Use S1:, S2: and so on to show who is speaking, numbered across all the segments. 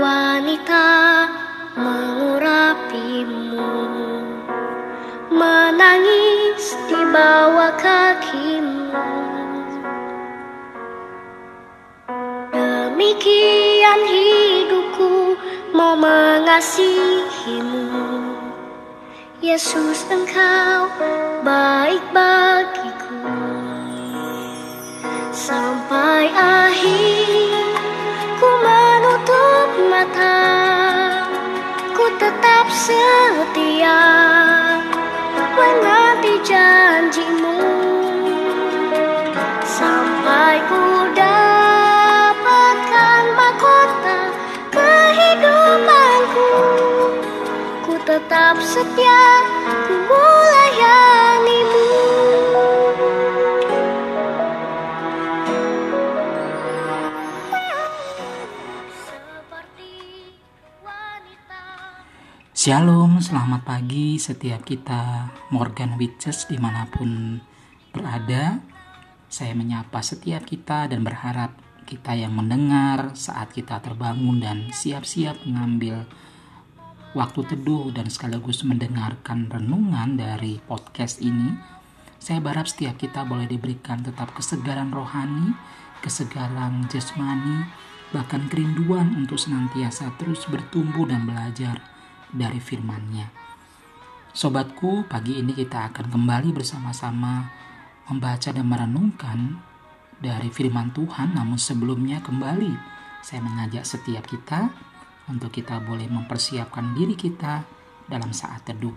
S1: wanita mengurapimu. Menangis di bawah kakimu. Demikian hidupku mau mengasihimu. Yesus engkau baik bagi setia menanti janjimu. Sampai ku dapatkan mahkota kehidupanku. Ku tetap setia,
S2: Shalom, selamat pagi setiap kita Morgan Witches di mana pun berada. Saya menyapa setiap kita dan berharap kita yang mendengar saat kita terbangun dan siap-siap mengambil waktu teduh dan sekaligus mendengarkan renungan dari podcast ini. Saya berharap setiap kita boleh diberikan tetap kesegaran rohani, kesegaran jasmani, bahkan kerinduan untuk senantiasa terus bertumbuh dan belajar dari firman-Nya. Sobatku, pagi ini kita akan kembali bersama-sama membaca dan merenungkan dari firman Tuhan, namun sebelumnya kembali saya mengajak setiap kita untuk kita boleh mempersiapkan diri kita dalam saat teduh.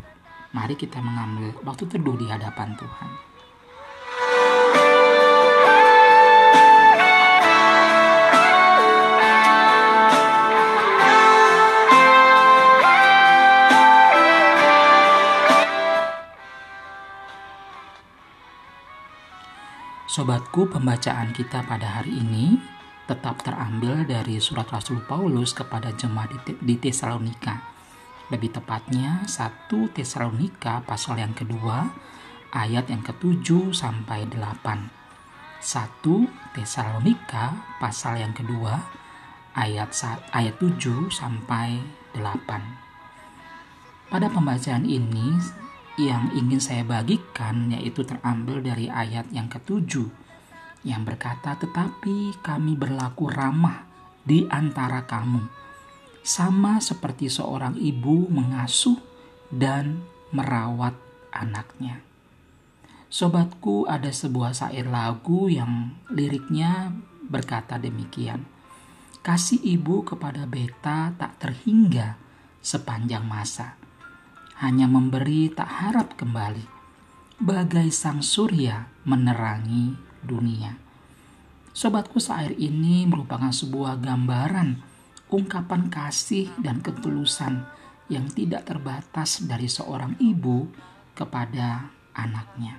S2: Mari kita mengambil waktu teduh di hadapan Tuhan. Sobatku, pembacaan kita pada hari ini tetap terambil dari surat Rasul Paulus kepada jemaat di- Tesalonika. Lebih tepatnya 1 Tesalonika pasal yang kedua ayat yang ketujuh sampai 8. 1 Tesalonika pasal yang kedua ayat ayat 7 sampai 8. Pada pembacaan ini yang ingin saya bagikan yaitu terambil dari ayat yang ketujuh yang berkata tetapi kami berlaku ramah di antara kamu sama seperti seorang ibu mengasuh dan merawat anaknya. Sobatku ada sebuah syair lagu yang liriknya berkata demikian. Kasih ibu kepada beta tak terhingga sepanjang masa hanya memberi tak harap kembali, bagai sang surya menerangi dunia. Sobatku, syair ini merupakan sebuah gambaran ungkapan kasih dan ketulusan yang tidak terbatas dari seorang ibu kepada anaknya.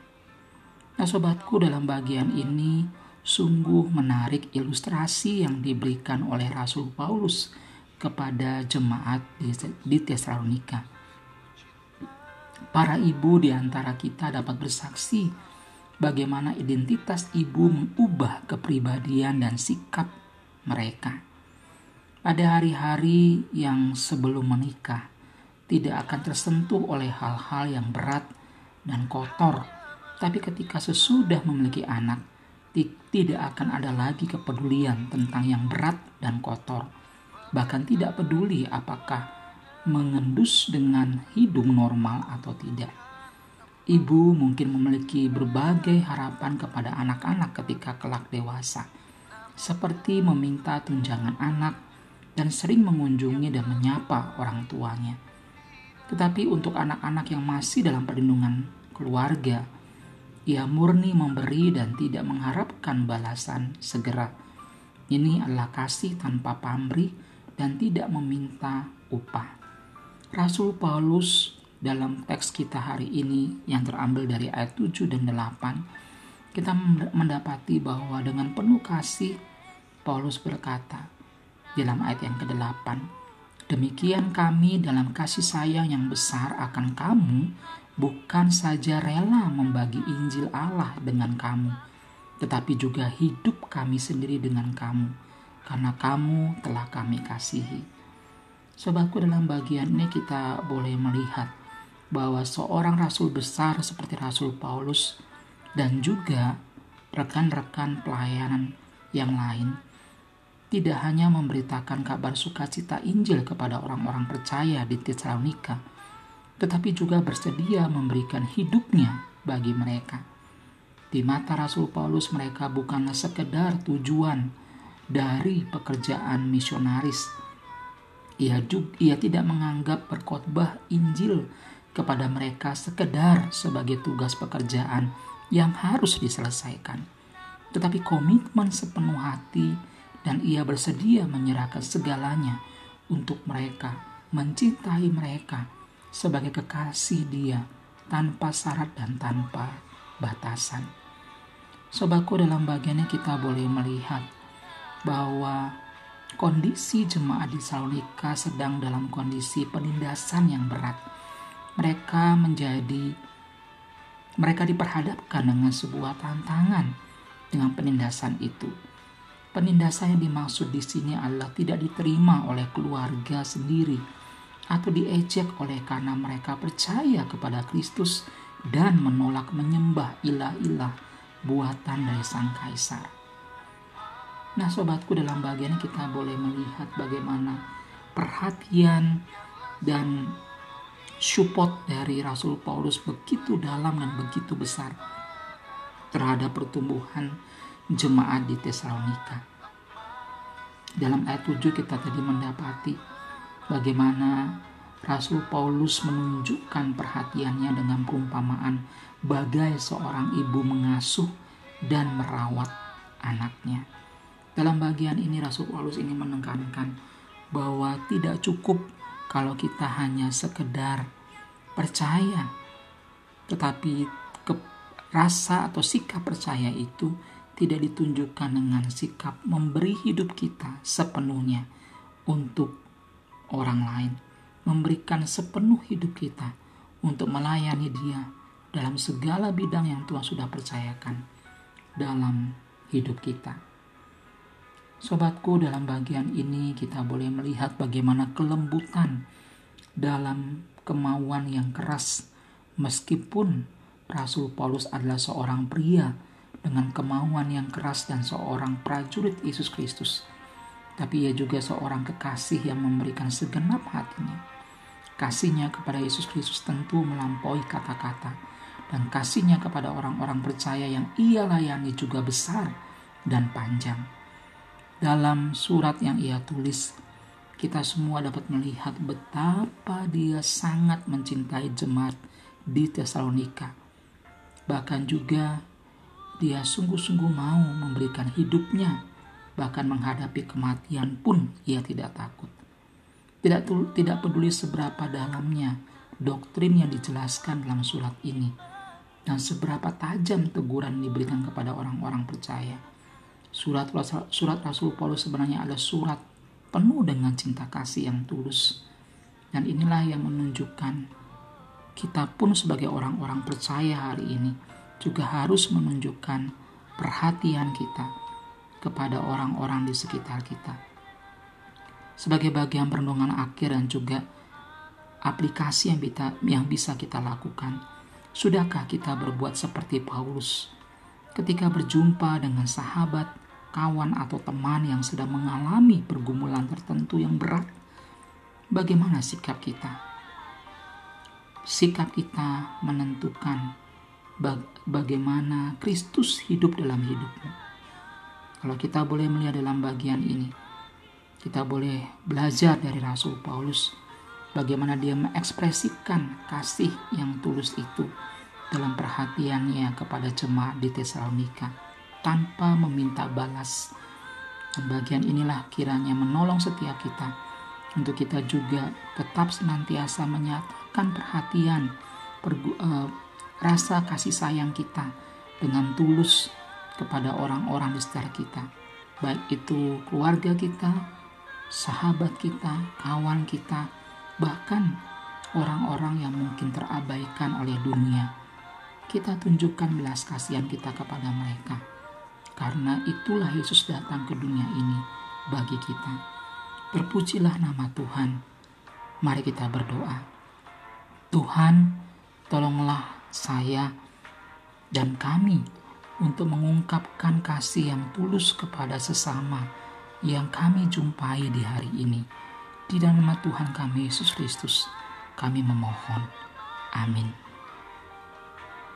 S2: Nah, sobatku, dalam bagian ini sungguh menarik ilustrasi yang diberikan oleh Rasul Paulus kepada jemaat di, di Tesalonika para ibu di antara kita dapat bersaksi bagaimana identitas ibu mengubah kepribadian dan sikap mereka. Pada hari-hari yang sebelum menikah, tidak akan tersentuh oleh hal-hal yang berat dan kotor, tapi ketika sesudah memiliki anak, tidak akan ada lagi kepedulian tentang yang berat dan kotor, bahkan tidak peduli apakah mengendus dengan hidup normal atau tidak. Ibu mungkin memiliki berbagai harapan kepada anak-anak ketika kelak dewasa, seperti meminta tunjangan anak dan sering mengunjungi dan menyapa orang tuanya. Tetapi untuk anak-anak yang masih dalam perlindungan keluarga, ia murni memberi dan tidak mengharapkan balasan segera. Ini adalah kasih tanpa pamrih dan tidak meminta upah. Rasul Paulus dalam teks kita hari ini yang terambil dari ayat 7 dan 8 kita mendapati bahwa dengan penuh kasih Paulus berkata dalam ayat yang ke-8 Demikian kami dalam kasih sayang yang besar akan kamu bukan saja rela membagi Injil Allah dengan kamu tetapi juga hidup kami sendiri dengan kamu karena kamu telah kami kasihi. Sobatku dalam bagian ini kita boleh melihat bahwa seorang rasul besar seperti Rasul Paulus dan juga rekan-rekan pelayanan yang lain tidak hanya memberitakan kabar sukacita Injil kepada orang-orang percaya di Tesalonika, tetapi juga bersedia memberikan hidupnya bagi mereka. Di mata Rasul Paulus mereka bukanlah sekedar tujuan dari pekerjaan misionaris. Ia juga, ia tidak menganggap berkhotbah Injil kepada mereka sekedar sebagai tugas pekerjaan yang harus diselesaikan, tetapi komitmen sepenuh hati dan ia bersedia menyerahkan segalanya untuk mereka, mencintai mereka sebagai kekasih dia tanpa syarat dan tanpa batasan. Sobatku dalam bagiannya kita boleh melihat bahwa kondisi jemaat di Salonika sedang dalam kondisi penindasan yang berat mereka menjadi mereka diperhadapkan dengan sebuah tantangan dengan penindasan itu. Penindasan yang dimaksud di sini adalah tidak diterima oleh keluarga sendiri atau diejek oleh karena mereka percaya kepada Kristus dan menolak menyembah ilah-ilah buatan dari sang kaisar. Nah, sobatku dalam bagian kita boleh melihat bagaimana perhatian dan support dari Rasul Paulus begitu dalam dan begitu besar terhadap pertumbuhan jemaat di Tesalonika. Dalam ayat 7 kita tadi mendapati bagaimana Rasul Paulus menunjukkan perhatiannya dengan perumpamaan bagai seorang ibu mengasuh dan merawat anaknya. Dalam bagian ini Rasul Paulus ingin menekankan bahwa tidak cukup kalau kita hanya sekedar percaya, tetapi ke, rasa atau sikap percaya itu tidak ditunjukkan dengan sikap memberi hidup kita sepenuhnya untuk orang lain, memberikan sepenuh hidup kita untuk melayani Dia dalam segala bidang yang Tuhan sudah percayakan dalam hidup kita. Sobatku, dalam bagian ini kita boleh melihat bagaimana kelembutan dalam kemauan yang keras, meskipun Rasul Paulus adalah seorang pria dengan kemauan yang keras dan seorang prajurit Yesus Kristus. Tapi ia juga seorang kekasih yang memberikan segenap hatinya. Kasihnya kepada Yesus Kristus tentu melampaui kata-kata, dan kasihnya kepada orang-orang percaya yang ia layani juga besar dan panjang dalam surat yang ia tulis, kita semua dapat melihat betapa dia sangat mencintai jemaat di Tesalonika. Bahkan juga dia sungguh-sungguh mau memberikan hidupnya, bahkan menghadapi kematian pun ia tidak takut. Tidak, tidak peduli seberapa dalamnya doktrin yang dijelaskan dalam surat ini dan seberapa tajam teguran diberikan kepada orang-orang percaya Surat surat Rasul Paulus sebenarnya adalah surat penuh dengan cinta kasih yang tulus. Dan inilah yang menunjukkan kita pun sebagai orang-orang percaya hari ini juga harus menunjukkan perhatian kita kepada orang-orang di sekitar kita. Sebagai bagian perlindungan akhir dan juga aplikasi yang, kita, yang bisa kita lakukan, sudahkah kita berbuat seperti Paulus ketika berjumpa dengan sahabat kawan atau teman yang sedang mengalami pergumulan tertentu yang berat, bagaimana sikap kita? Sikap kita menentukan bagaimana Kristus hidup dalam hidupmu. Kalau kita boleh melihat dalam bagian ini, kita boleh belajar dari Rasul Paulus bagaimana dia mengekspresikan kasih yang tulus itu dalam perhatiannya kepada jemaat di Tesalonika tanpa meminta balas. Dan bagian inilah kiranya menolong setiap kita untuk kita juga tetap senantiasa menyatakan perhatian, pergu, uh, rasa kasih sayang kita dengan tulus kepada orang-orang di sekitar kita, baik itu keluarga kita, sahabat kita, kawan kita, bahkan orang-orang yang mungkin terabaikan oleh dunia. Kita tunjukkan belas kasihan kita kepada mereka karena itulah Yesus datang ke dunia ini bagi kita. Terpujilah nama Tuhan. Mari kita berdoa. Tuhan, tolonglah saya dan kami untuk mengungkapkan kasih yang tulus kepada sesama yang kami jumpai di hari ini. Di dalam nama Tuhan kami Yesus Kristus, kami memohon. Amin.